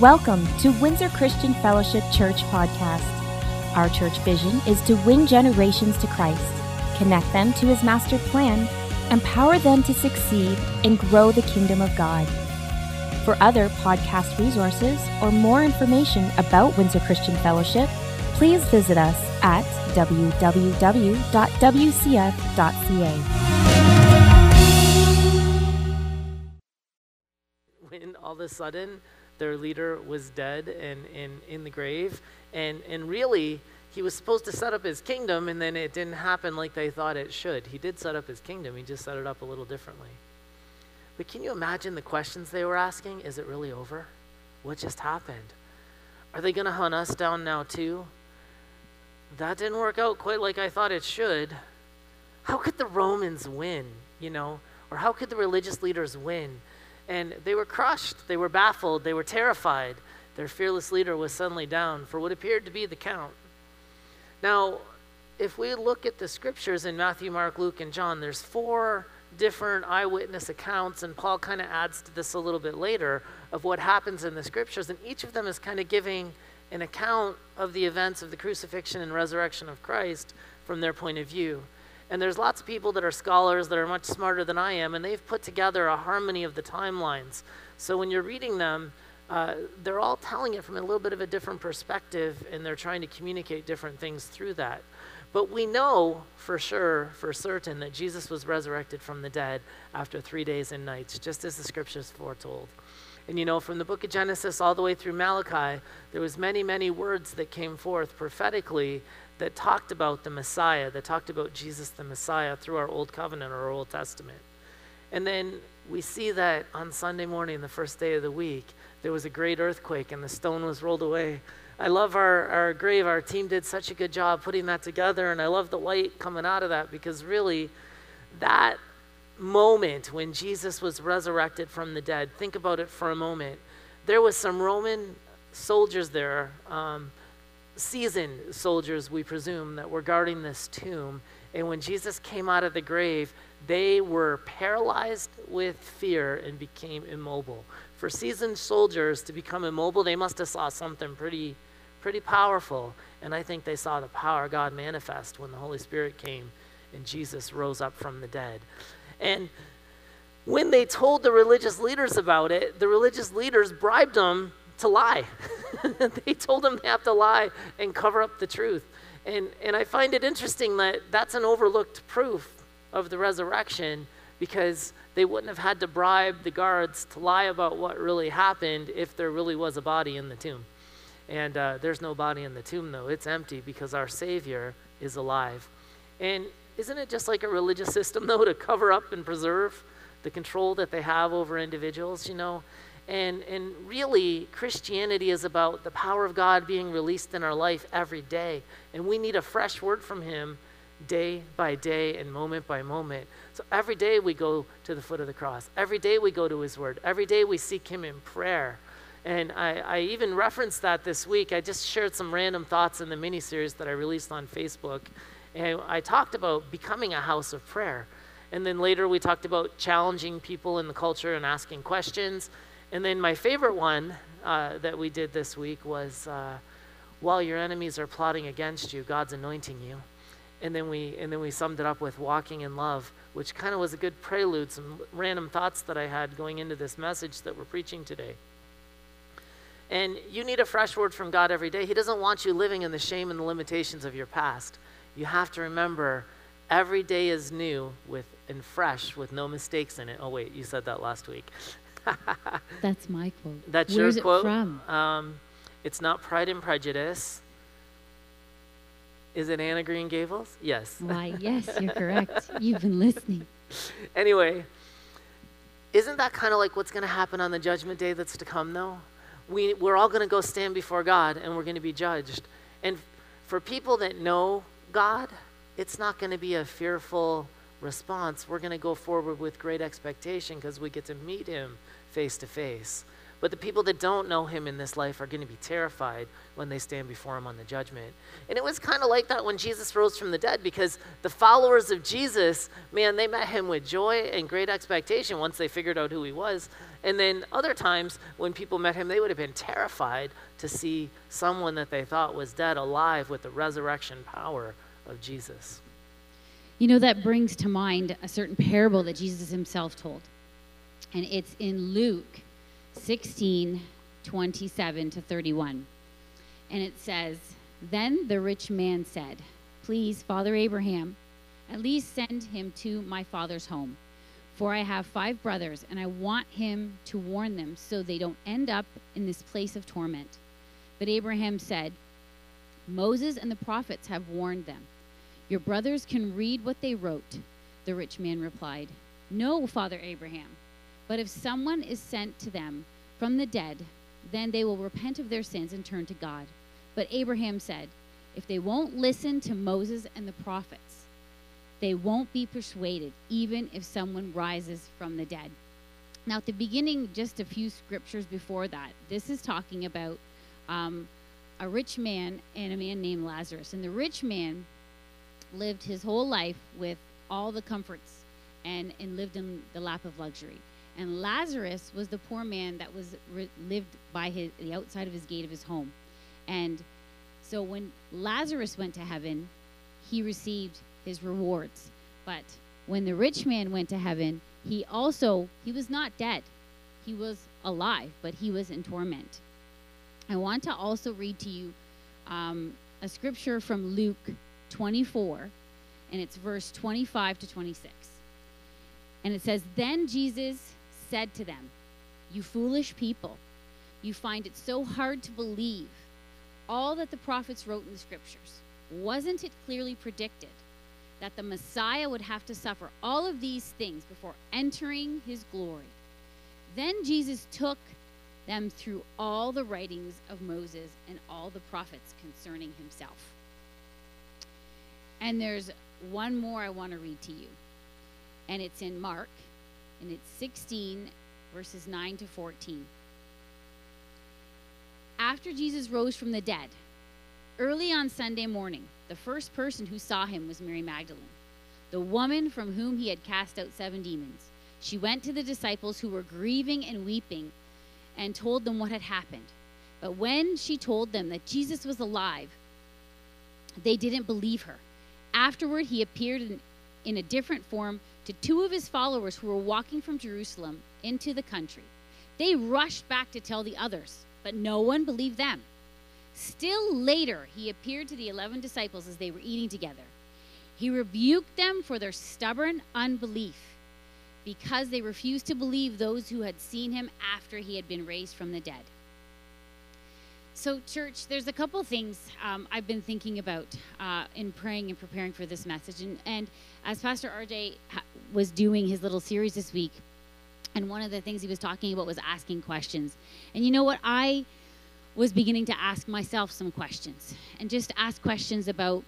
Welcome to Windsor Christian Fellowship Church Podcast. Our church vision is to win generations to Christ, connect them to his master plan, empower them to succeed, and grow the kingdom of God. For other podcast resources or more information about Windsor Christian Fellowship, please visit us at www.wcf.ca. when all of a sudden their leader was dead and, and in the grave. And, and really, he was supposed to set up his kingdom, and then it didn't happen like they thought it should. He did set up his kingdom, he just set it up a little differently. But can you imagine the questions they were asking? Is it really over? What just happened? Are they going to hunt us down now, too? That didn't work out quite like I thought it should. How could the Romans win, you know? Or how could the religious leaders win? And they were crushed, they were baffled, they were terrified. Their fearless leader was suddenly down for what appeared to be the count. Now, if we look at the scriptures in Matthew, Mark, Luke, and John, there's four different eyewitness accounts, and Paul kind of adds to this a little bit later of what happens in the scriptures, and each of them is kind of giving an account of the events of the crucifixion and resurrection of Christ from their point of view. And there's lots of people that are scholars that are much smarter than I am, and they've put together a harmony of the timelines. So when you're reading them, uh, they're all telling it from a little bit of a different perspective, and they're trying to communicate different things through that. But we know for sure, for certain, that Jesus was resurrected from the dead after three days and nights, just as the scriptures foretold. And you know, from the book of Genesis all the way through Malachi, there was many, many words that came forth prophetically that talked about the Messiah, that talked about Jesus the Messiah through our Old Covenant or Old Testament. And then we see that on Sunday morning, the first day of the week, there was a great earthquake and the stone was rolled away. I love our, our grave. Our team did such a good job putting that together, and I love the light coming out of that because really, that moment when Jesus was resurrected from the dead, think about it for a moment. There was some Roman soldiers there, um, seasoned soldiers, we presume, that were guarding this tomb. And when Jesus came out of the grave, they were paralyzed with fear and became immobile. For seasoned soldiers to become immobile, they must have saw something pretty, pretty powerful. And I think they saw the power of God manifest when the Holy Spirit came and Jesus rose up from the dead. And when they told the religious leaders about it, the religious leaders bribed them to lie. they told them they have to lie and cover up the truth. And, and I find it interesting that that's an overlooked proof of the resurrection because they wouldn't have had to bribe the guards to lie about what really happened if there really was a body in the tomb. And uh, there's no body in the tomb, though. It's empty because our Savior is alive. And isn't it just like a religious system, though, to cover up and preserve the control that they have over individuals, you know? And, and really, Christianity is about the power of God being released in our life every day. And we need a fresh word from Him day by day and moment by moment. So every day we go to the foot of the cross. Every day we go to His Word. Every day we seek Him in prayer. And I, I even referenced that this week. I just shared some random thoughts in the mini series that I released on Facebook. And I talked about becoming a house of prayer. And then later we talked about challenging people in the culture and asking questions. And then my favorite one uh, that we did this week was uh, while your enemies are plotting against you, God's anointing you. And then we and then we summed it up with walking in love, which kind of was a good prelude, some random thoughts that I had going into this message that we're preaching today. And you need a fresh word from God every day. He doesn't want you living in the shame and the limitations of your past. You have to remember every day is new with and fresh with no mistakes in it. Oh wait, you said that last week. That's my quote. That's Where's your quote. it from? Um, it's not Pride and Prejudice. Is it Anne of Green Gables? Yes. Why, yes, you're correct. You've been listening. anyway, isn't that kind of like what's going to happen on the judgment day that's to come, though? We, we're all going to go stand before God and we're going to be judged. And for people that know God, it's not going to be a fearful response. We're going to go forward with great expectation because we get to meet Him face to face. But the people that don't know him in this life are going to be terrified when they stand before him on the judgment. And it was kind of like that when Jesus rose from the dead because the followers of Jesus, man, they met him with joy and great expectation once they figured out who he was. And then other times when people met him, they would have been terrified to see someone that they thought was dead alive with the resurrection power of Jesus. You know, that brings to mind a certain parable that Jesus himself told. And it's in Luke 16 27 to 31. And it says, Then the rich man said, Please, Father Abraham, at least send him to my father's home. For I have five brothers, and I want him to warn them so they don't end up in this place of torment. But Abraham said, Moses and the prophets have warned them. Your brothers can read what they wrote. The rich man replied, No, Father Abraham. But if someone is sent to them from the dead, then they will repent of their sins and turn to God. But Abraham said, If they won't listen to Moses and the prophets, they won't be persuaded, even if someone rises from the dead. Now, at the beginning, just a few scriptures before that, this is talking about um, a rich man and a man named Lazarus. And the rich man lived his whole life with all the comforts and, and lived in the lap of luxury. And Lazarus was the poor man that was re- lived by his, the outside of his gate of his home. And so when Lazarus went to heaven, he received his rewards. But when the rich man went to heaven, he also he was not dead. He was alive, but he was in torment. I want to also read to you um, a scripture from Luke 24, and it's verse 25 to 26. And it says, Then Jesus said to them, You foolish people, you find it so hard to believe all that the prophets wrote in the scriptures. Wasn't it clearly predicted that the Messiah would have to suffer all of these things before entering his glory? Then Jesus took them through all the writings of Moses and all the prophets concerning himself. And there's one more I want to read to you. And it's in Mark, and it's 16, verses 9 to 14. After Jesus rose from the dead, early on Sunday morning, the first person who saw him was Mary Magdalene, the woman from whom he had cast out seven demons. She went to the disciples who were grieving and weeping and told them what had happened. But when she told them that Jesus was alive, they didn't believe her. Afterward, he appeared in, in a different form to two of his followers who were walking from Jerusalem into the country. They rushed back to tell the others, but no one believed them. Still later, he appeared to the 11 disciples as they were eating together. He rebuked them for their stubborn unbelief because they refused to believe those who had seen him after he had been raised from the dead. So, church, there's a couple things um, I've been thinking about uh, in praying and preparing for this message. And, and as Pastor RJ was doing his little series this week, and one of the things he was talking about was asking questions. And you know what? I was beginning to ask myself some questions and just ask questions about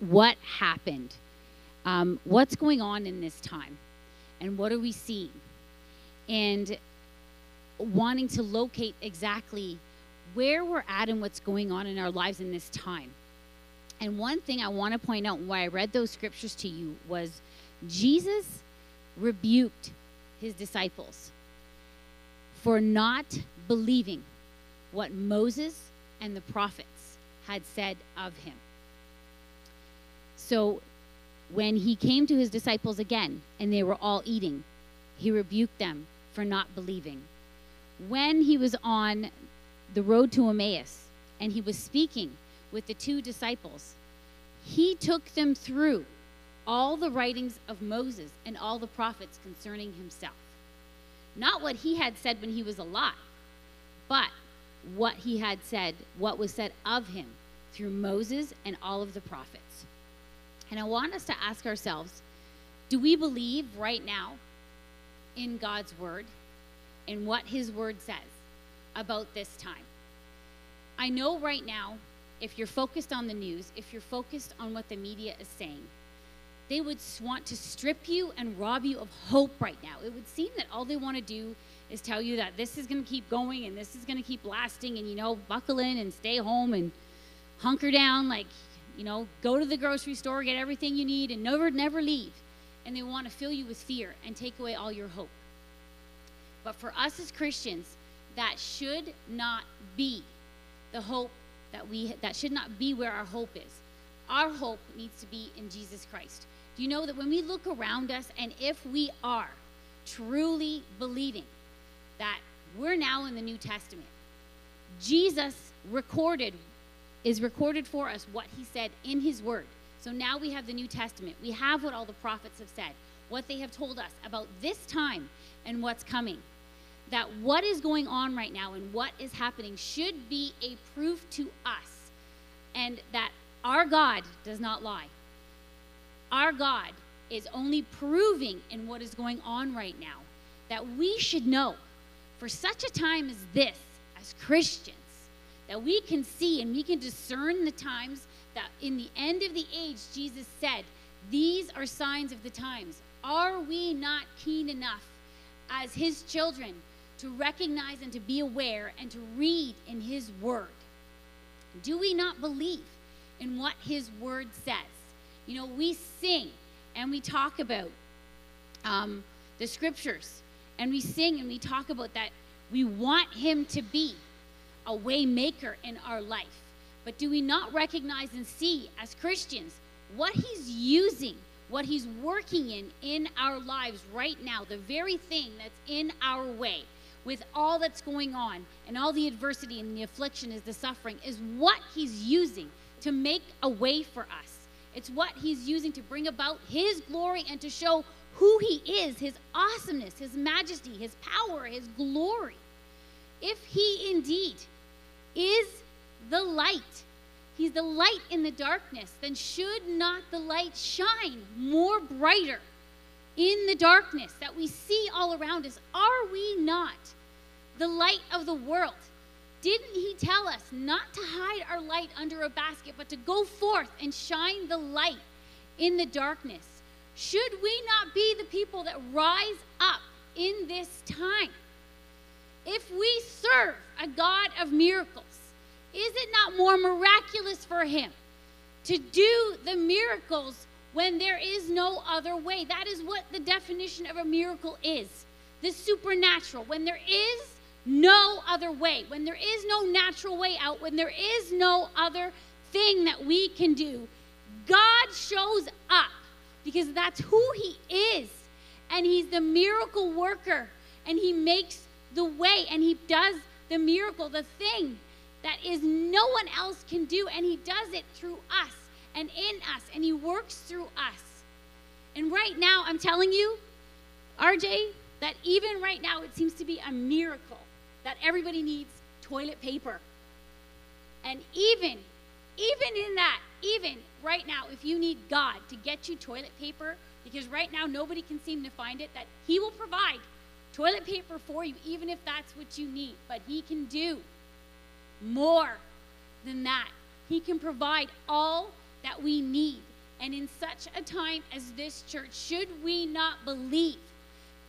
what happened, um, what's going on in this time, and what are we seeing, and wanting to locate exactly where we're at and what's going on in our lives in this time. And one thing I want to point out why I read those scriptures to you was Jesus rebuked his disciples for not believing what Moses and the prophets had said of him. So when he came to his disciples again and they were all eating, he rebuked them for not believing. When he was on the road to Emmaus and he was speaking with the two disciples, he took them through all the writings of Moses and all the prophets concerning himself. Not what he had said when he was alive, but what he had said, what was said of him through Moses and all of the prophets. And I want us to ask ourselves do we believe right now in God's word and what his word says about this time? I know right now, if you're focused on the news, if you're focused on what the media is saying, they would want to strip you and rob you of hope right now. It would seem that all they want to do is tell you that this is going to keep going and this is going to keep lasting and, you know, buckle in and stay home and hunker down, like, you know, go to the grocery store, get everything you need, and never, never leave. And they want to fill you with fear and take away all your hope. But for us as Christians, that should not be the hope that we that should not be where our hope is. Our hope needs to be in Jesus Christ. Do you know that when we look around us and if we are truly believing that we're now in the New Testament, Jesus recorded is recorded for us what he said in his word. So now we have the New Testament. We have what all the prophets have said, what they have told us about this time and what's coming. That what is going on right now and what is happening should be a proof to us, and that our God does not lie. Our God is only proving in what is going on right now that we should know for such a time as this, as Christians, that we can see and we can discern the times that in the end of the age, Jesus said, These are signs of the times. Are we not keen enough as his children to recognize and to be aware and to read in his word? Do we not believe in what his word says? You know, we sing and we talk about um, the scriptures and we sing and we talk about that we want him to be a waymaker in our life. But do we not recognize and see as Christians what he's using, what he's working in in our lives right now, the very thing that's in our way? With all that's going on and all the adversity and the affliction is the suffering, is what he's using to make a way for us. It's what he's using to bring about his glory and to show who he is, his awesomeness, his majesty, his power, his glory. If he indeed is the light, he's the light in the darkness, then should not the light shine more brighter in the darkness that we see all around us? Are we not the light of the world? Didn't he tell us not to hide our light under a basket, but to go forth and shine the light in the darkness? Should we not be the people that rise up in this time? If we serve a God of miracles, is it not more miraculous for him to do the miracles when there is no other way? That is what the definition of a miracle is the supernatural. When there is no other way, when there is no natural way out, when there is no other thing that we can do, God shows up because that's who He is. And He's the miracle worker, and He makes the way, and He does the miracle, the thing that is no one else can do, and He does it through us and in us, and He works through us. And right now, I'm telling you, RJ, that even right now, it seems to be a miracle that everybody needs toilet paper. And even, even in that, even right now, if you need God to get you toilet paper, because right now nobody can seem to find it, that He will provide toilet paper for you, even if that's what you need. But He can do more than that. He can provide all that we need. And in such a time as this church, should we not believe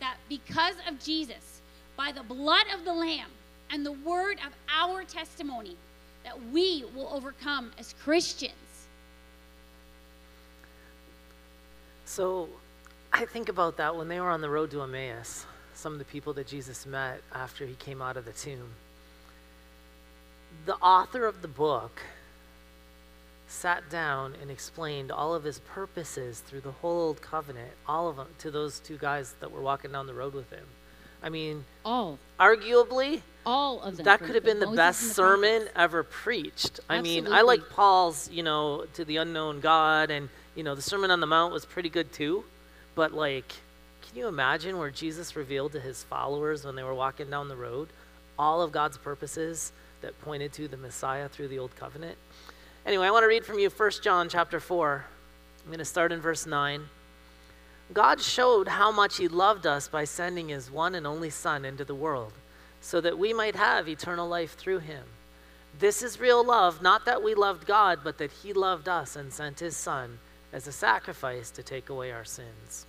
that because of Jesus, by the blood of the Lamb and the word of our testimony that we will overcome as Christians. So I think about that when they were on the road to Emmaus, some of the people that Jesus met after he came out of the tomb. The author of the book sat down and explained all of his purposes through the whole old covenant, all of them, to those two guys that were walking down the road with him. I mean, all. Arguably, all of them. That could have been the Moses best the sermon ever preached. I Absolutely. mean, I like Paul's, you know, to the unknown God, and you know, the Sermon on the Mount was pretty good too. But like, can you imagine where Jesus revealed to his followers when they were walking down the road all of God's purposes that pointed to the Messiah through the old covenant? Anyway, I want to read from you 1 John chapter 4. I'm going to start in verse 9. God showed how much He loved us by sending His one and only Son into the world, so that we might have eternal life through Him. This is real love, not that we loved God, but that He loved us and sent His Son as a sacrifice to take away our sins.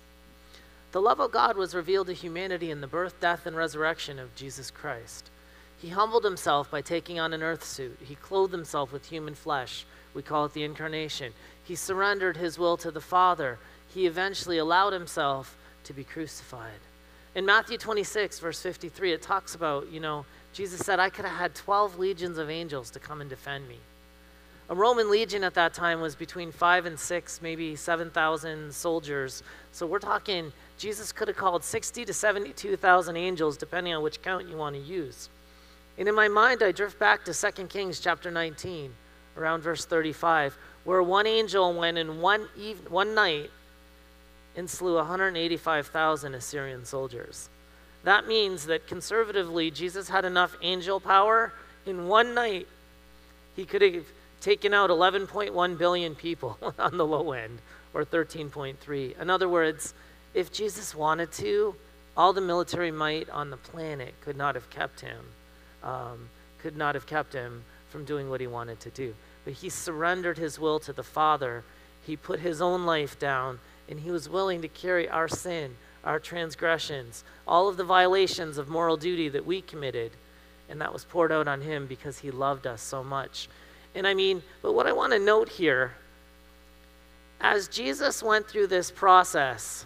The love of God was revealed to humanity in the birth, death, and resurrection of Jesus Christ. He humbled himself by taking on an earth suit. He clothed himself with human flesh. We call it the incarnation. He surrendered his will to the Father. He eventually allowed himself to be crucified. In Matthew 26, verse 53, it talks about, you know, Jesus said, I could have had 12 legions of angels to come and defend me. A Roman legion at that time was between five and six, maybe 7,000 soldiers. So we're talking, Jesus could have called 60 to 72,000 angels, depending on which count you want to use. And in my mind, I drift back to 2 Kings chapter 19, around verse 35, where one angel went in one, eve- one night and slew 185,000 Assyrian soldiers. That means that conservatively, Jesus had enough angel power in one night. He could have taken out 11.1 billion people on the low end, or 13.3. In other words, if Jesus wanted to, all the military might on the planet could not have kept him, um, could not have kept him from doing what he wanted to do. But he surrendered his will to the Father. He put his own life down, and he was willing to carry our sin, our transgressions, all of the violations of moral duty that we committed. And that was poured out on him because he loved us so much. And I mean, but what I want to note here, as Jesus went through this process,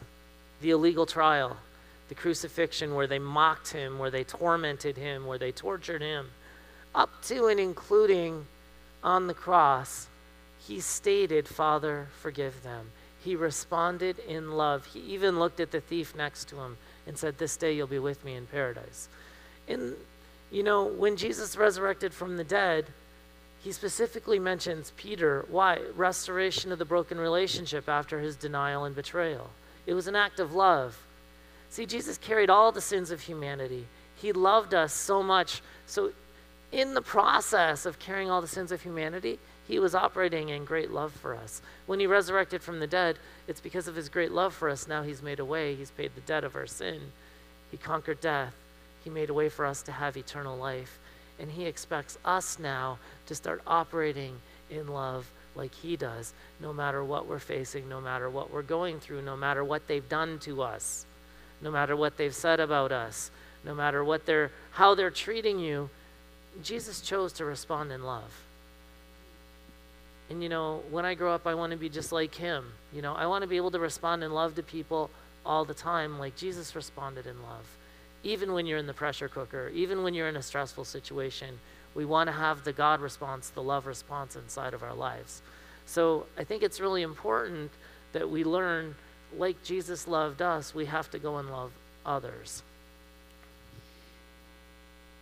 the illegal trial, the crucifixion, where they mocked him, where they tormented him, where they tortured him, up to and including on the cross, he stated, Father, forgive them. He responded in love. He even looked at the thief next to him and said, This day you'll be with me in paradise. And, you know, when Jesus resurrected from the dead, he specifically mentions Peter. Why? Restoration of the broken relationship after his denial and betrayal. It was an act of love. See, Jesus carried all the sins of humanity. He loved us so much. So, in the process of carrying all the sins of humanity, he was operating in great love for us. When he resurrected from the dead, it's because of his great love for us. Now he's made a way. He's paid the debt of our sin. He conquered death. He made a way for us to have eternal life. And he expects us now to start operating in love like he does, no matter what we're facing, no matter what we're going through, no matter what they've done to us, no matter what they've said about us, no matter what they're how they're treating you. Jesus chose to respond in love. And you know, when I grow up, I want to be just like him. You know, I want to be able to respond in love to people all the time, like Jesus responded in love. Even when you're in the pressure cooker, even when you're in a stressful situation, we want to have the God response, the love response inside of our lives. So I think it's really important that we learn, like Jesus loved us, we have to go and love others.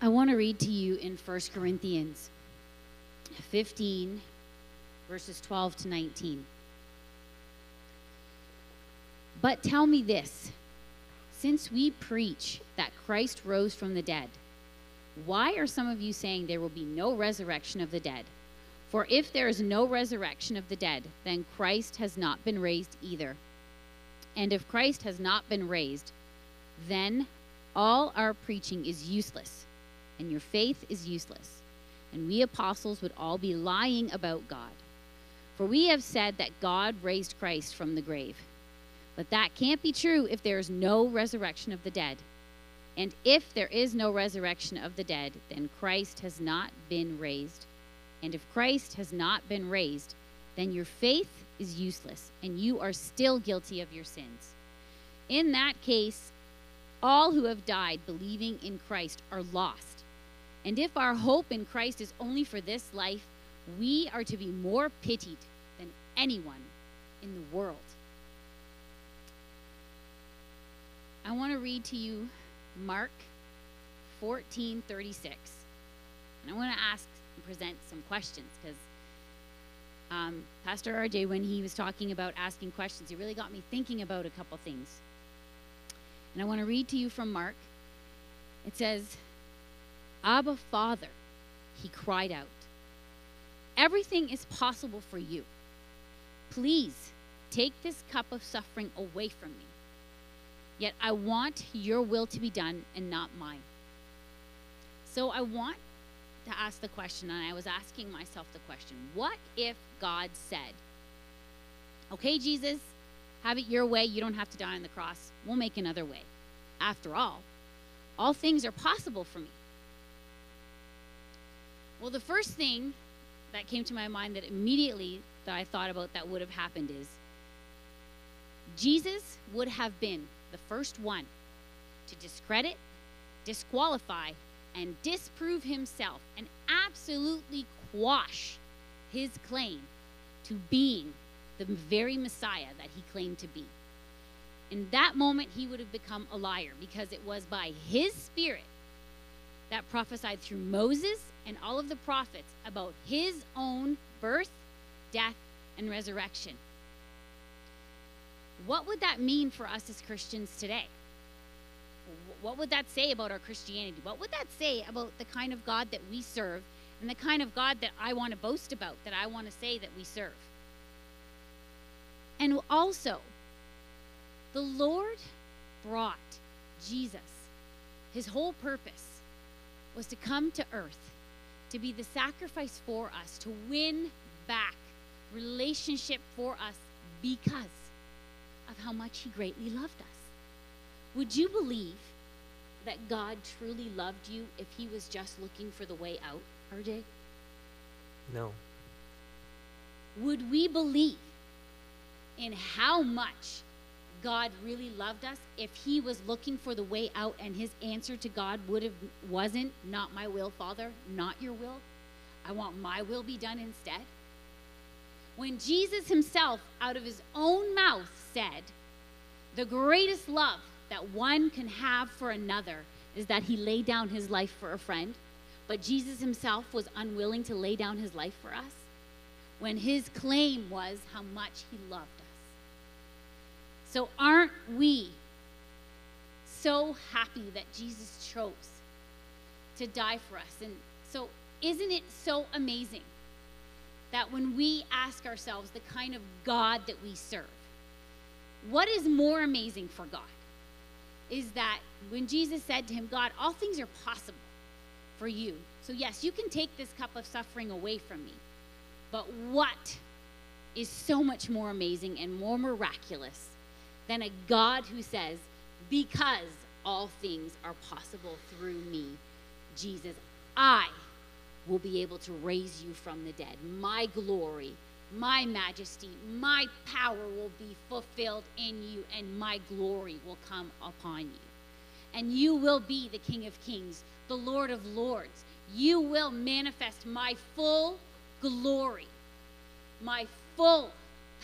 I want to read to you in 1 Corinthians 15, verses 12 to 19. But tell me this since we preach that Christ rose from the dead, why are some of you saying there will be no resurrection of the dead? For if there is no resurrection of the dead, then Christ has not been raised either. And if Christ has not been raised, then all our preaching is useless, and your faith is useless. And we apostles would all be lying about God. For we have said that God raised Christ from the grave. But that can't be true if there is no resurrection of the dead. And if there is no resurrection of the dead, then Christ has not been raised. And if Christ has not been raised, then your faith is useless, and you are still guilty of your sins. In that case, all who have died believing in Christ are lost. And if our hope in Christ is only for this life, we are to be more pitied anyone in the world. I want to read to you Mark 14:36. And I want to ask and present some questions because um, Pastor RJ, when he was talking about asking questions, he really got me thinking about a couple things. And I want to read to you from Mark. It says, Abba, Father, he cried out, Everything is possible for you. Please take this cup of suffering away from me. Yet I want your will to be done and not mine. So I want to ask the question, and I was asking myself the question what if God said, Okay, Jesus, Have it your way. You don't have to die on the cross. We'll make another way. After all, all things are possible for me. Well, the first thing that came to my mind that immediately that I thought about that would have happened is Jesus would have been the first one to discredit, disqualify, and disprove himself and absolutely quash his claim to being the very Messiah that he claimed to be. In that moment, he would have become a liar because it was by his spirit that prophesied through Moses and all of the prophets about his own birth, death, and resurrection. What would that mean for us as Christians today? What would that say about our Christianity? What would that say about the kind of God that we serve and the kind of God that I want to boast about, that I want to say that we serve? And also, the Lord brought Jesus. His whole purpose was to come to earth, to be the sacrifice for us, to win back relationship for us because of how much He greatly loved us. Would you believe that God truly loved you if He was just looking for the way out, RJ? No. Would we believe in how much God really loved us if he was looking for the way out and his answer to God would have wasn't not my will, Father, not your will. I want my will be done instead. When Jesus himself out of his own mouth said, "The greatest love that one can have for another is that he laid down his life for a friend." But Jesus himself was unwilling to lay down his life for us when his claim was how much he loved us. So, aren't we so happy that Jesus chose to die for us? And so, isn't it so amazing that when we ask ourselves the kind of God that we serve, what is more amazing for God is that when Jesus said to him, God, all things are possible for you. So, yes, you can take this cup of suffering away from me. But what is so much more amazing and more miraculous than a God who says, Because all things are possible through me, Jesus, I will be able to raise you from the dead. My glory, my majesty, my power will be fulfilled in you, and my glory will come upon you. And you will be the King of Kings, the Lord of Lords. You will manifest my full glory, my full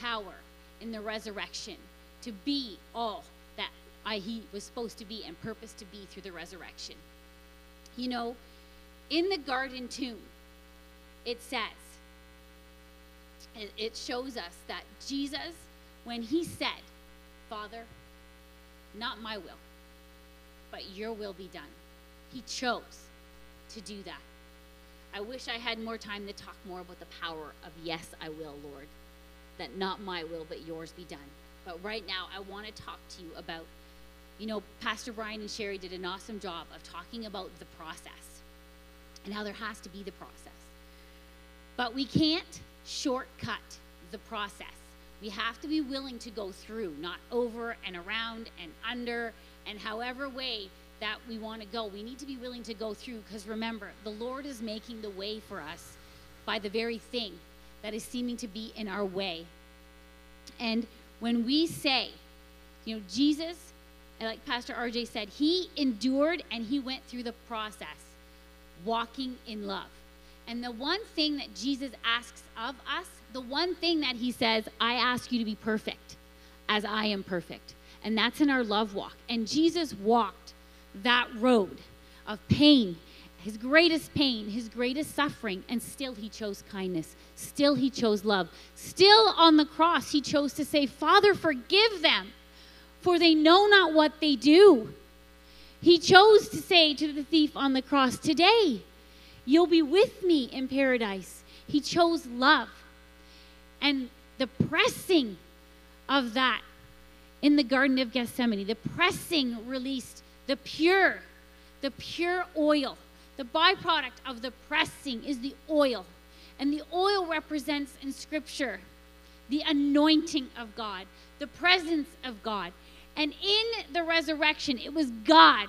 power in the resurrection to be all that I, he was supposed to be and purposed to be through the resurrection. You know, in the garden tomb, it says, it shows us that Jesus, when he said, Father, not my will, but your will be done, he chose to do that. I wish I had more time to talk more about the power of yes, I will, Lord. That not my will, but yours be done. But right now, I want to talk to you about, you know, Pastor Brian and Sherry did an awesome job of talking about the process and how there has to be the process. But we can't shortcut the process. We have to be willing to go through, not over and around and under and however way that we want to go. We need to be willing to go through because remember, the Lord is making the way for us by the very thing that is seeming to be in our way. And when we say, you know, Jesus, like Pastor RJ said, he endured and he went through the process, walking in love. And the one thing that Jesus asks of us, the one thing that he says, I ask you to be perfect as I am perfect. And that's in our love walk. And Jesus walked that road of pain his greatest pain, his greatest suffering, and still he chose kindness. Still he chose love. Still on the cross, he chose to say, Father, forgive them, for they know not what they do. He chose to say to the thief on the cross, Today, you'll be with me in paradise. He chose love. And the pressing of that in the Garden of Gethsemane, the pressing released the pure, the pure oil the byproduct of the pressing is the oil. And the oil represents in Scripture the anointing of God, the presence of God. And in the resurrection, it was God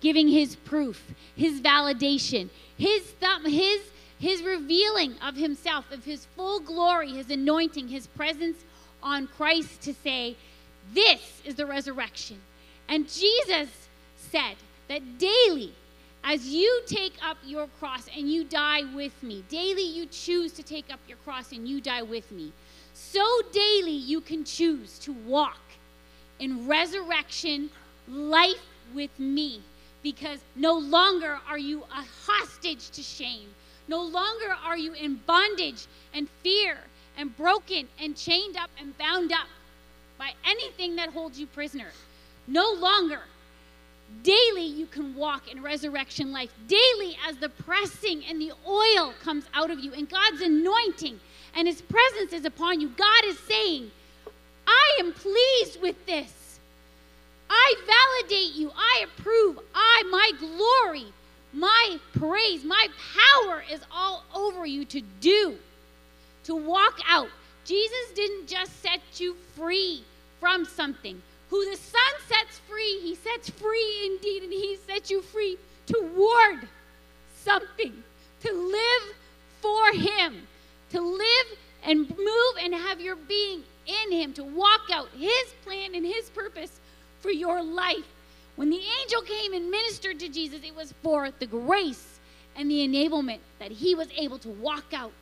giving his proof, his validation, his thumb, his his revealing of himself, of his full glory, his anointing, his presence on Christ to say, This is the resurrection. And Jesus said that daily, as you take up your cross and you die with me, daily you choose to take up your cross and you die with me, so daily you can choose to walk in resurrection life with me because no longer are you a hostage to shame. No longer are you in bondage and fear and broken and chained up and bound up by anything that holds you prisoner. No longer. Daily you can walk in resurrection life. Daily, as the pressing and the oil comes out of you and God's anointing and His presence is upon you, God is saying, I am pleased with this. I validate you. I approve. I, my glory, my praise, my power is all over you to do, to walk out. Jesus didn't just set you free from something. Who the Son sets free, he sets free indeed, and he sets you free toward something, to live for him, to live and move and have your being in him, to walk out his plan and his purpose for your life. When the angel came and ministered to Jesus, it was for the grace and the enablement that he was able to walk out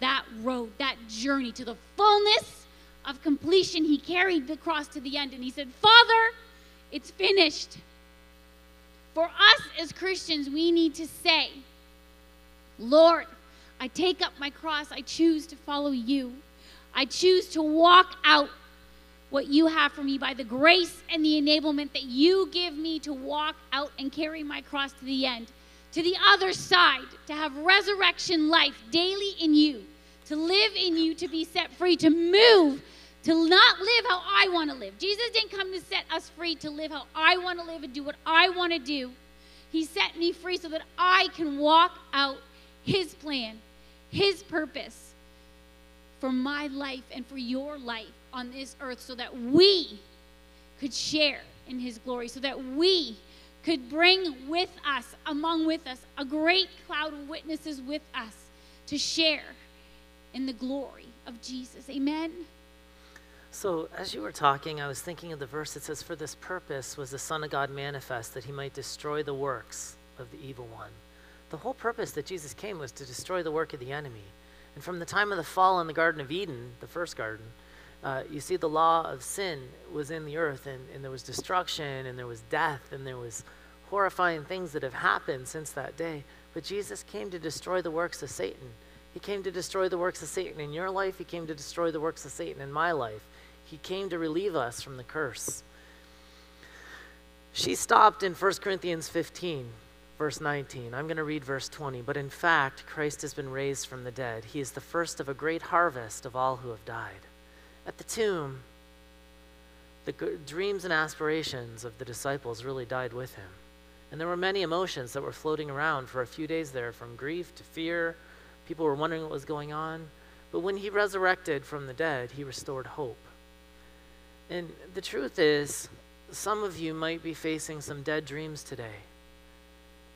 that road, that journey to the fullness of completion. He carried the cross to the end and he said, Father, it's finished. For us as Christians, we need to say, Lord, I take up my cross. I choose to follow you. I choose to walk out what you have for me by the grace and the enablement that you give me to walk out and carry my cross to the end, to the other side, to have resurrection life daily in you, to live in you, to be set free, to move, to not live how I want to live. Jesus didn't come to set us free to live how I want to live and do what I want to do. He set me free so that I can walk out His plan, His purpose for my life and for your life on this earth so that we could share in his glory, so that we could bring with us, among with us, a great cloud of witnesses with us to share in the glory of Jesus. Amen. So, as you were talking, I was thinking of the verse that says, For this purpose was the Son of God manifest, that he might destroy the works of the evil one. The whole purpose that Jesus came was to destroy the work of the enemy. And from the time of the fall in the Garden of Eden, the first garden, uh, you see the law of sin was in the earth and, and there was destruction and there was death and there was horrifying things that have happened since that day. But jesus came to destroy the works of satan. He came to destroy the works of satan in your life. He came to destroy the works of satan in my life. He came to relieve us from the curse. She stopped in 1 corinthians 15 verse 19 i'm going to read verse 20 but in fact christ has been raised from the dead he is the first of a great harvest of all who have died at the tomb, the dreams and aspirations of the disciples really died with him. And there were many emotions that were floating around for a few days there, from grief to fear. People were wondering what was going on. But when he resurrected from the dead, he restored hope. And the truth is, some of you might be facing some dead dreams today.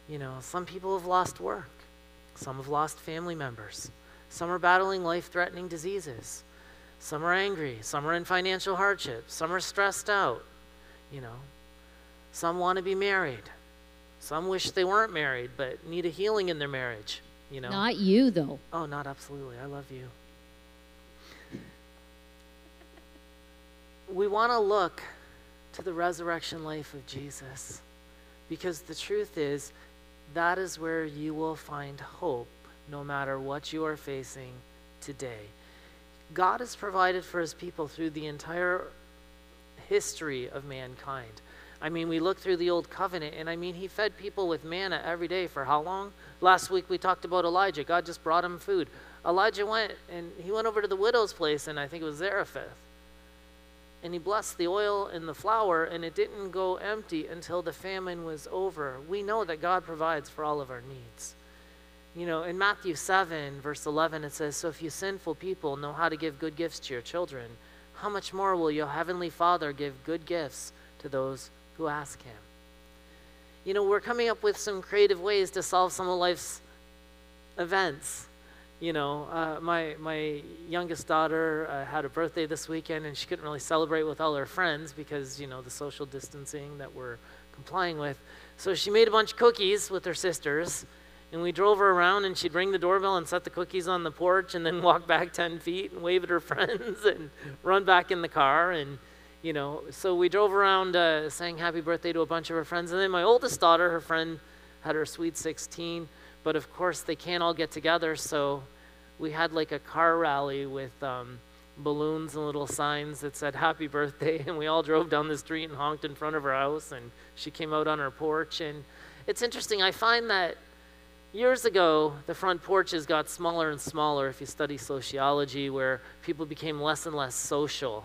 You know, some people have lost work, some have lost family members, some are battling life threatening diseases. Some are angry. Some are in financial hardship. Some are stressed out. You know, some want to be married. Some wish they weren't married but need a healing in their marriage. You know, not you though. Oh, not absolutely. I love you. we want to look to the resurrection life of Jesus because the truth is that is where you will find hope no matter what you are facing today. God has provided for his people through the entire history of mankind. I mean, we look through the old covenant, and I mean, he fed people with manna every day for how long? Last week we talked about Elijah. God just brought him food. Elijah went and he went over to the widow's place, and I think it was Zarephath. And he blessed the oil and the flour, and it didn't go empty until the famine was over. We know that God provides for all of our needs. You know, in Matthew 7, verse 11, it says, So if you sinful people know how to give good gifts to your children, how much more will your heavenly Father give good gifts to those who ask him? You know, we're coming up with some creative ways to solve some of life's events. You know, uh, my, my youngest daughter uh, had a birthday this weekend and she couldn't really celebrate with all her friends because, you know, the social distancing that we're complying with. So she made a bunch of cookies with her sisters and we drove her around and she'd ring the doorbell and set the cookies on the porch and then walk back 10 feet and wave at her friends and run back in the car and you know so we drove around uh, saying happy birthday to a bunch of her friends and then my oldest daughter her friend had her sweet 16 but of course, they can't all get together, so we had like a car rally with um, balloons and little signs that said happy birthday, and we all drove down the street and honked in front of her house, and she came out on her porch. And it's interesting, I find that years ago, the front porches got smaller and smaller if you study sociology, where people became less and less social.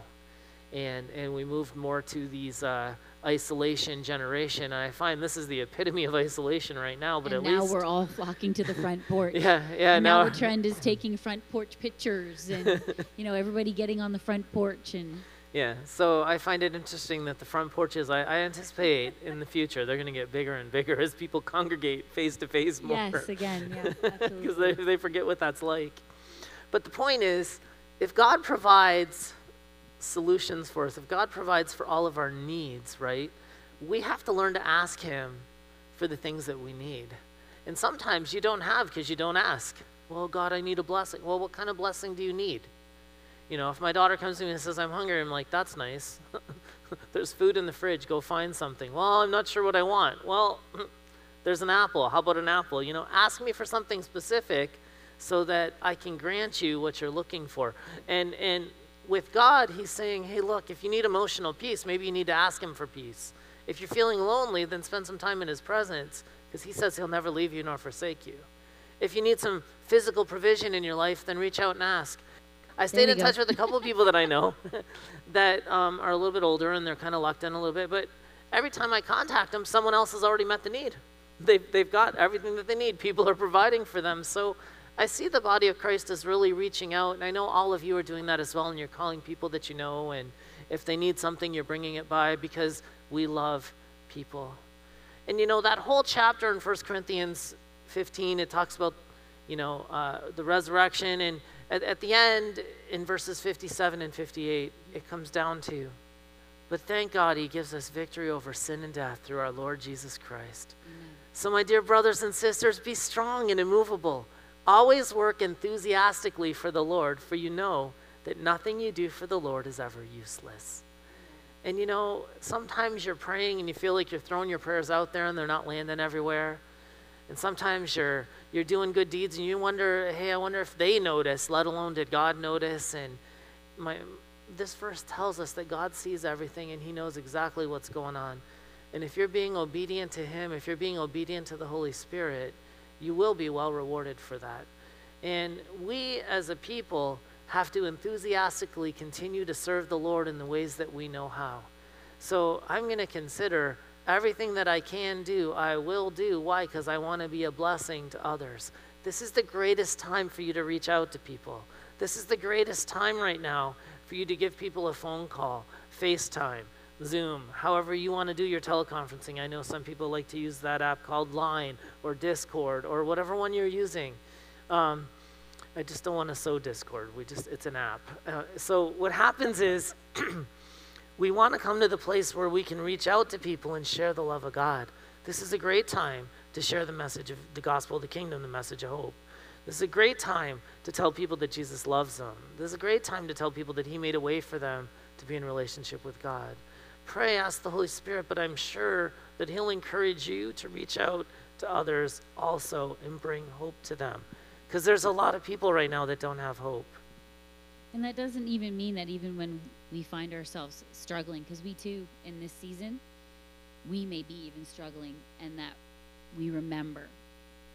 And, and we moved more to these uh, isolation generation. And I find this is the epitome of isolation right now. But and at now least we're all flocking to the front porch. yeah, yeah. And now now the trend is taking front porch pictures, and you know everybody getting on the front porch and. Yeah, so I find it interesting that the front porches, I, I anticipate in the future, they're going to get bigger and bigger as people congregate face to face more. Yes, again, yeah, Because they, they forget what that's like. But the point is, if God provides solutions for us, if God provides for all of our needs, right, we have to learn to ask Him for the things that we need. And sometimes you don't have because you don't ask. Well, God, I need a blessing. Well, what kind of blessing do you need? You know, if my daughter comes to me and says, I'm hungry, I'm like, that's nice. there's food in the fridge, go find something. Well, I'm not sure what I want. Well, there's an apple. How about an apple? You know, ask me for something specific so that I can grant you what you're looking for. And and with God, he's saying, "Hey, look, if you need emotional peace, maybe you need to ask him for peace. If you're feeling lonely, then spend some time in his presence because he says he'll never leave you nor forsake you. If you need some physical provision in your life, then reach out and ask. I stayed in go. touch with a couple of people that I know that um, are a little bit older and they're kind of locked in a little bit, but every time I contact them, someone else has already met the need. They've, they've got everything that they need. People are providing for them. So I see the body of Christ as really reaching out, and I know all of you are doing that as well, and you're calling people that you know, and if they need something, you're bringing it by because we love people. And you know, that whole chapter in 1 Corinthians 15, it talks about, you know, uh, the resurrection. And at, at the end, in verses 57 and 58, it comes down to, but thank God he gives us victory over sin and death through our Lord Jesus Christ. So, my dear brothers and sisters, be strong and immovable. Always work enthusiastically for the Lord, for you know that nothing you do for the Lord is ever useless. And you know, sometimes you're praying and you feel like you're throwing your prayers out there and they're not landing everywhere. And sometimes you're you're doing good deeds and you wonder, hey, I wonder if they notice, let alone did God notice? And my this verse tells us that God sees everything and he knows exactly what's going on. And if you're being obedient to him, if you're being obedient to the Holy Spirit, you will be well rewarded for that. And we as a people have to enthusiastically continue to serve the Lord in the ways that we know how. So I'm going to consider everything that I can do, I will do. Why? Because I want to be a blessing to others. This is the greatest time for you to reach out to people. This is the greatest time right now for you to give people a phone call, FaceTime, Zoom, however you want to do your teleconferencing. I know some people like to use that app called Line or Discord or whatever one you're using. Um, I just don't want to sow Discord. We just it's an app. Uh, so what happens is we want to come to the place where we can reach out to people and share the love of God. This is a great time to share the message of the gospel of the kingdom, the message of hope. This is a great time to tell people that Jesus loves them. This is a great time to tell people that He made a way for them to be in relationship with God. Pray, ask the Holy Spirit, but I'm sure that He'll encourage you to reach out to others also and bring hope to them. Because there's a lot of people right now that don't have hope. And that doesn't even mean that even when we find ourselves struggling, because we too, in this season, we may be even struggling, and that we remember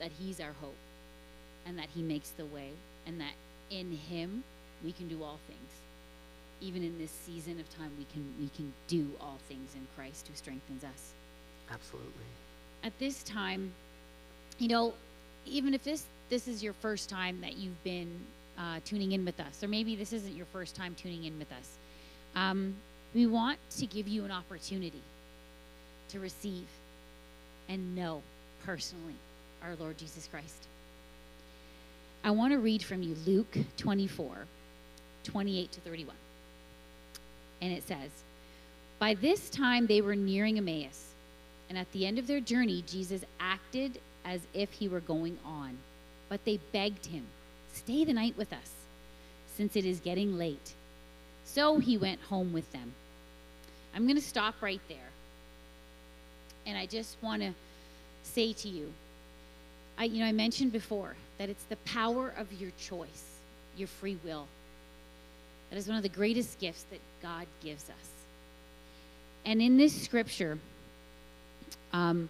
that He's our hope, and that He makes the way, and that in Him we can do all things. Even in this season of time, we can we can do all things in Christ who strengthens us. Absolutely. At this time, you know, even if this this is your first time that you've been uh, tuning in with us, or maybe this isn't your first time tuning in with us, um, we want to give you an opportunity to receive and know personally our Lord Jesus Christ. I want to read from you Luke 24, 28 to 31. And it says, By this time they were nearing Emmaus, and at the end of their journey, Jesus acted as if he were going on. But they begged him, Stay the night with us, since it is getting late. So he went home with them. I'm going to stop right there. And I just want to say to you, I, you know, I mentioned before that it's the power of your choice, your free will. That is one of the greatest gifts that God gives us. And in this scripture, um,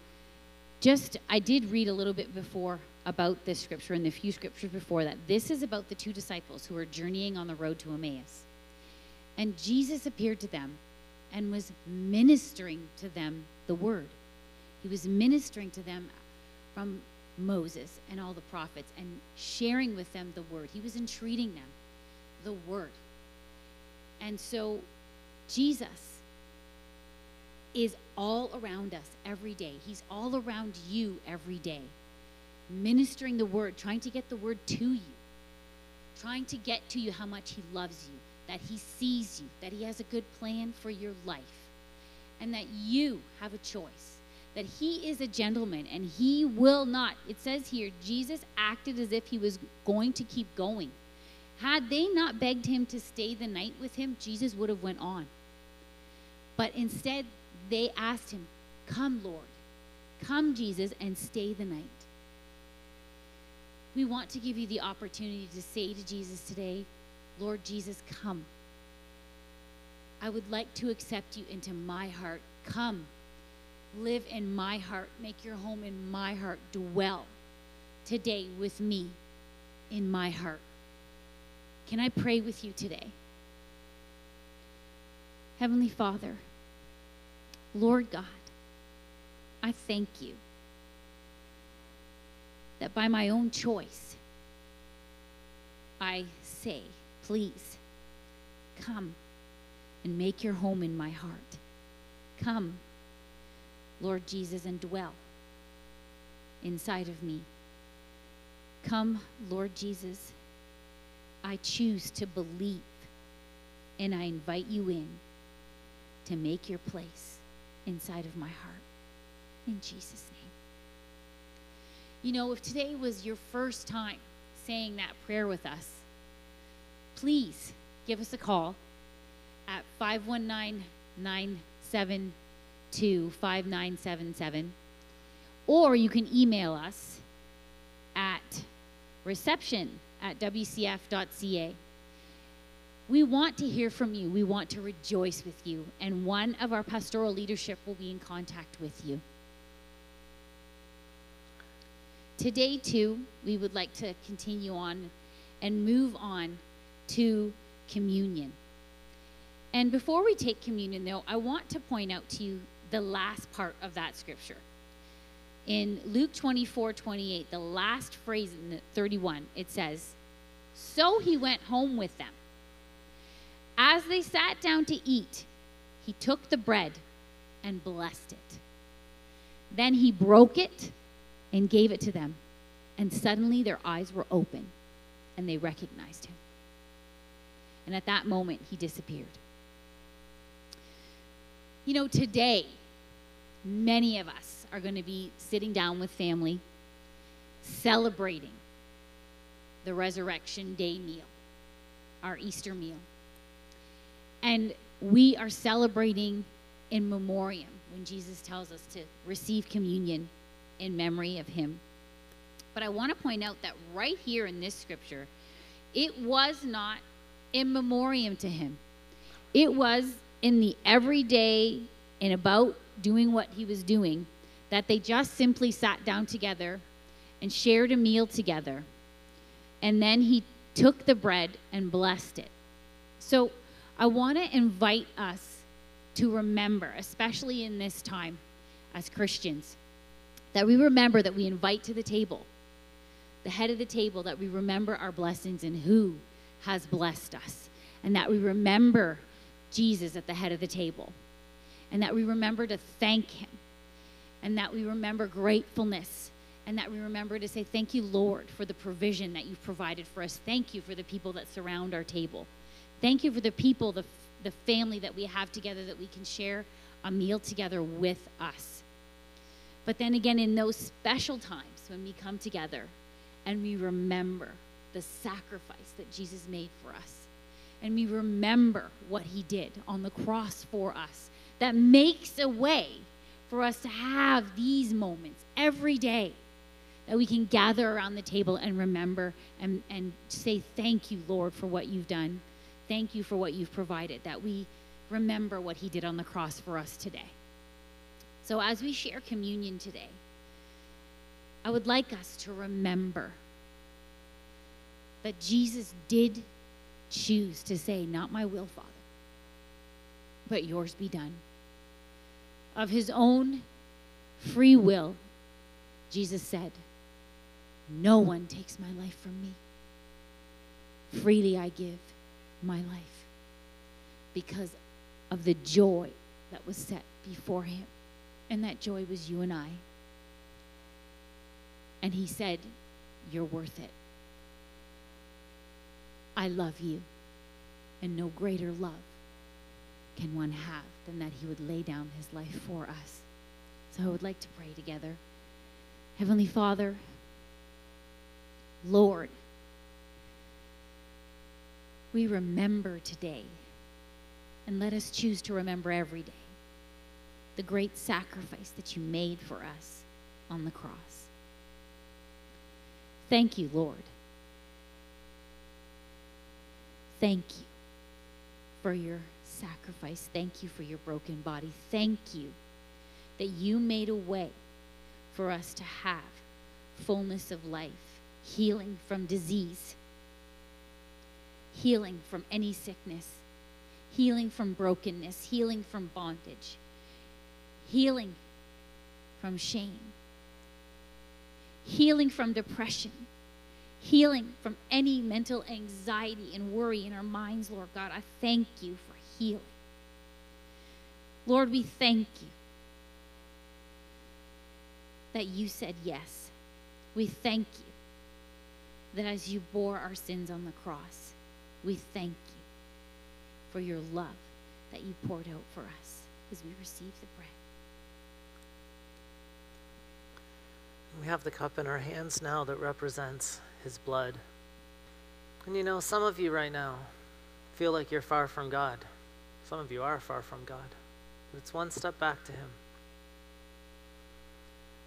just I did read a little bit before about this scripture and the few scriptures before that. This is about the two disciples who are journeying on the road to Emmaus. And Jesus appeared to them and was ministering to them the word. He was ministering to them from Moses and all the prophets and sharing with them the word. He was entreating them the word. And so Jesus is all around us every day. He's all around you every day, ministering the word, trying to get the word to you, trying to get to you how much He loves you, that He sees you, that He has a good plan for your life, and that you have a choice. That he is a gentleman and he will not. It says here, Jesus acted as if he was going to keep going. Had they not begged him to stay the night with him, Jesus would have went on. But instead, they asked him, Come, Lord. Come, Jesus, and stay the night. We want to give you the opportunity to say to Jesus today, Lord Jesus, come. I would like to accept you into my heart. Come, live in my heart, make your home in my heart, dwell today with me in my heart. Can I pray with you today? Heavenly Father, Lord God, I thank you that by my own choice, I say, please come and make your home in my heart. Come, Lord Jesus, and dwell inside of me. Come, Lord Jesus, I choose to believe and I invite you in to make your place inside of my heart. In Jesus' name. You know, if today was your first time saying that prayer with us, please give us a call at 519 972 5977. Or you can email us at reception at wcf.ca. We want to hear from you. We want to rejoice with you. And one of our pastoral leadership will be in contact with you. Today, too, we would like to continue on and move on to communion. And before we take communion, though, I want to point out to you the last part of that scripture. In Luke 24 28, the last phrase in the 31, it says, So he went home with them. As they sat down to eat, he took the bread and blessed it. Then he broke it and gave it to them. And suddenly their eyes were open and they recognized him. And at that moment, he disappeared. You know, today, many of us are going to be sitting down with family, celebrating the Resurrection Day meal, our Easter meal. And we are celebrating in memoriam when Jesus tells us to receive communion in memory of him. But I want to point out that right here in this scripture, it was not in memoriam to him. It was in the everyday and about doing what he was doing that they just simply sat down together and shared a meal together. And then he took the bread and blessed it. So I want to invite us to remember, especially in this time as Christians, that we remember that we invite to the table, the head of the table, that we remember our blessings and who has blessed us, and that we remember Jesus at the head of the table, and that we remember to thank him, and that we remember gratefulness, and that we remember to say, Thank you, Lord, for the provision that you've provided for us. Thank you for the people that surround our table. Thank you for the people, the, the family that we have together that we can share a meal together with us. But then again, in those special times when we come together and we remember the sacrifice that Jesus made for us, and we remember what he did on the cross for us, that makes a way for us to have these moments every day that we can gather around the table and remember and, and say, Thank you, Lord, for what you've done. Thank you for what you've provided, that we remember what he did on the cross for us today. So, as we share communion today, I would like us to remember that Jesus did choose to say, Not my will, Father, but yours be done. Of his own free will, Jesus said, No one takes my life from me. Freely I give my life because of the joy that was set before him. And that joy was you and I. And he said, You're worth it. I love you. And no greater love can one have than that he would lay down his life for us. So I would like to pray together. Heavenly Father, Lord, we remember today, and let us choose to remember every day the great sacrifice that you made for us on the cross. Thank you, Lord. Thank you for your sacrifice. Thank you for your broken body. Thank you that you made a way for us to have fullness of life, healing from disease, healing from any sickness, healing from brokenness, healing from bondage, healing from shame, healing from depression healing from any mental anxiety and worry in our minds, Lord God. I thank you for healing. Lord, we thank you that you said yes. We thank you that as you bore our sins on the cross, we thank you for your love that you poured out for us as we receive the bread. We have the cup in our hands now that represents his blood. And you know, some of you right now feel like you're far from God. Some of you are far from God. But it's one step back to him.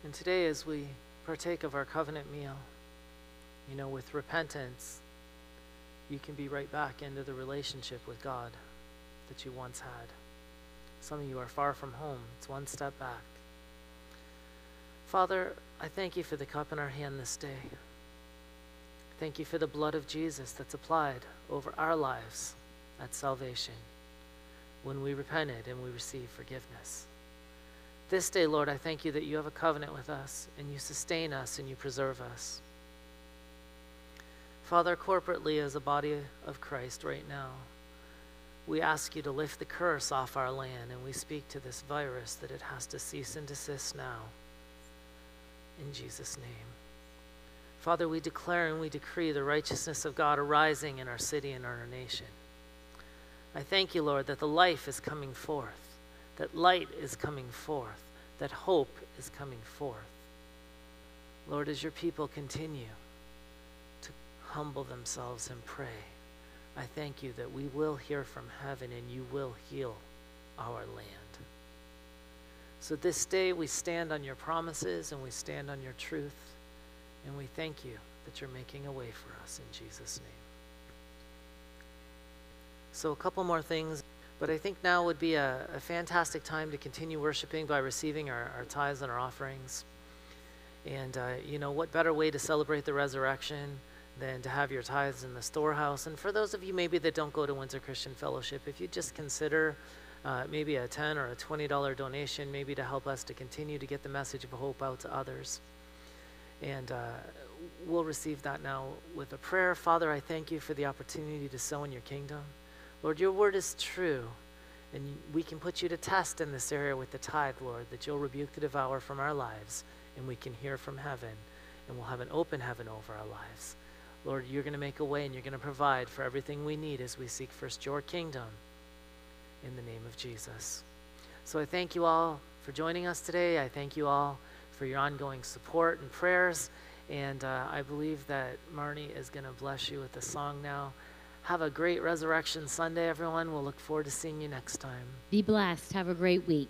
And today, as we partake of our covenant meal, you know, with repentance, you can be right back into the relationship with God that you once had. Some of you are far from home. It's one step back. Father, I thank you for the cup in our hand this day. Thank you for the blood of Jesus that's applied over our lives at salvation when we repented and we received forgiveness. This day, Lord, I thank you that you have a covenant with us and you sustain us and you preserve us. Father, corporately as a body of Christ right now, we ask you to lift the curse off our land and we speak to this virus that it has to cease and desist now. In Jesus' name. Father, we declare and we decree the righteousness of God arising in our city and in our nation. I thank you, Lord, that the life is coming forth, that light is coming forth, that hope is coming forth. Lord, as your people continue to humble themselves and pray, I thank you that we will hear from heaven and you will heal our land. So this day we stand on your promises and we stand on your truth. And we thank you that you're making a way for us in Jesus' name. So, a couple more things, but I think now would be a, a fantastic time to continue worshiping by receiving our, our tithes and our offerings. And, uh, you know, what better way to celebrate the resurrection than to have your tithes in the storehouse? And for those of you maybe that don't go to Windsor Christian Fellowship, if you just consider uh, maybe a 10 or a $20 donation, maybe to help us to continue to get the message of hope out to others. And uh, we'll receive that now with a prayer. Father, I thank you for the opportunity to sow in your kingdom. Lord, your word is true. And we can put you to test in this area with the tithe, Lord, that you'll rebuke the devourer from our lives and we can hear from heaven and we'll have an open heaven over our lives. Lord, you're going to make a way and you're going to provide for everything we need as we seek first your kingdom in the name of Jesus. So I thank you all for joining us today. I thank you all for your ongoing support and prayers. And uh, I believe that Marnie is going to bless you with a song now. Have a great Resurrection Sunday, everyone. We'll look forward to seeing you next time. Be blessed. Have a great week.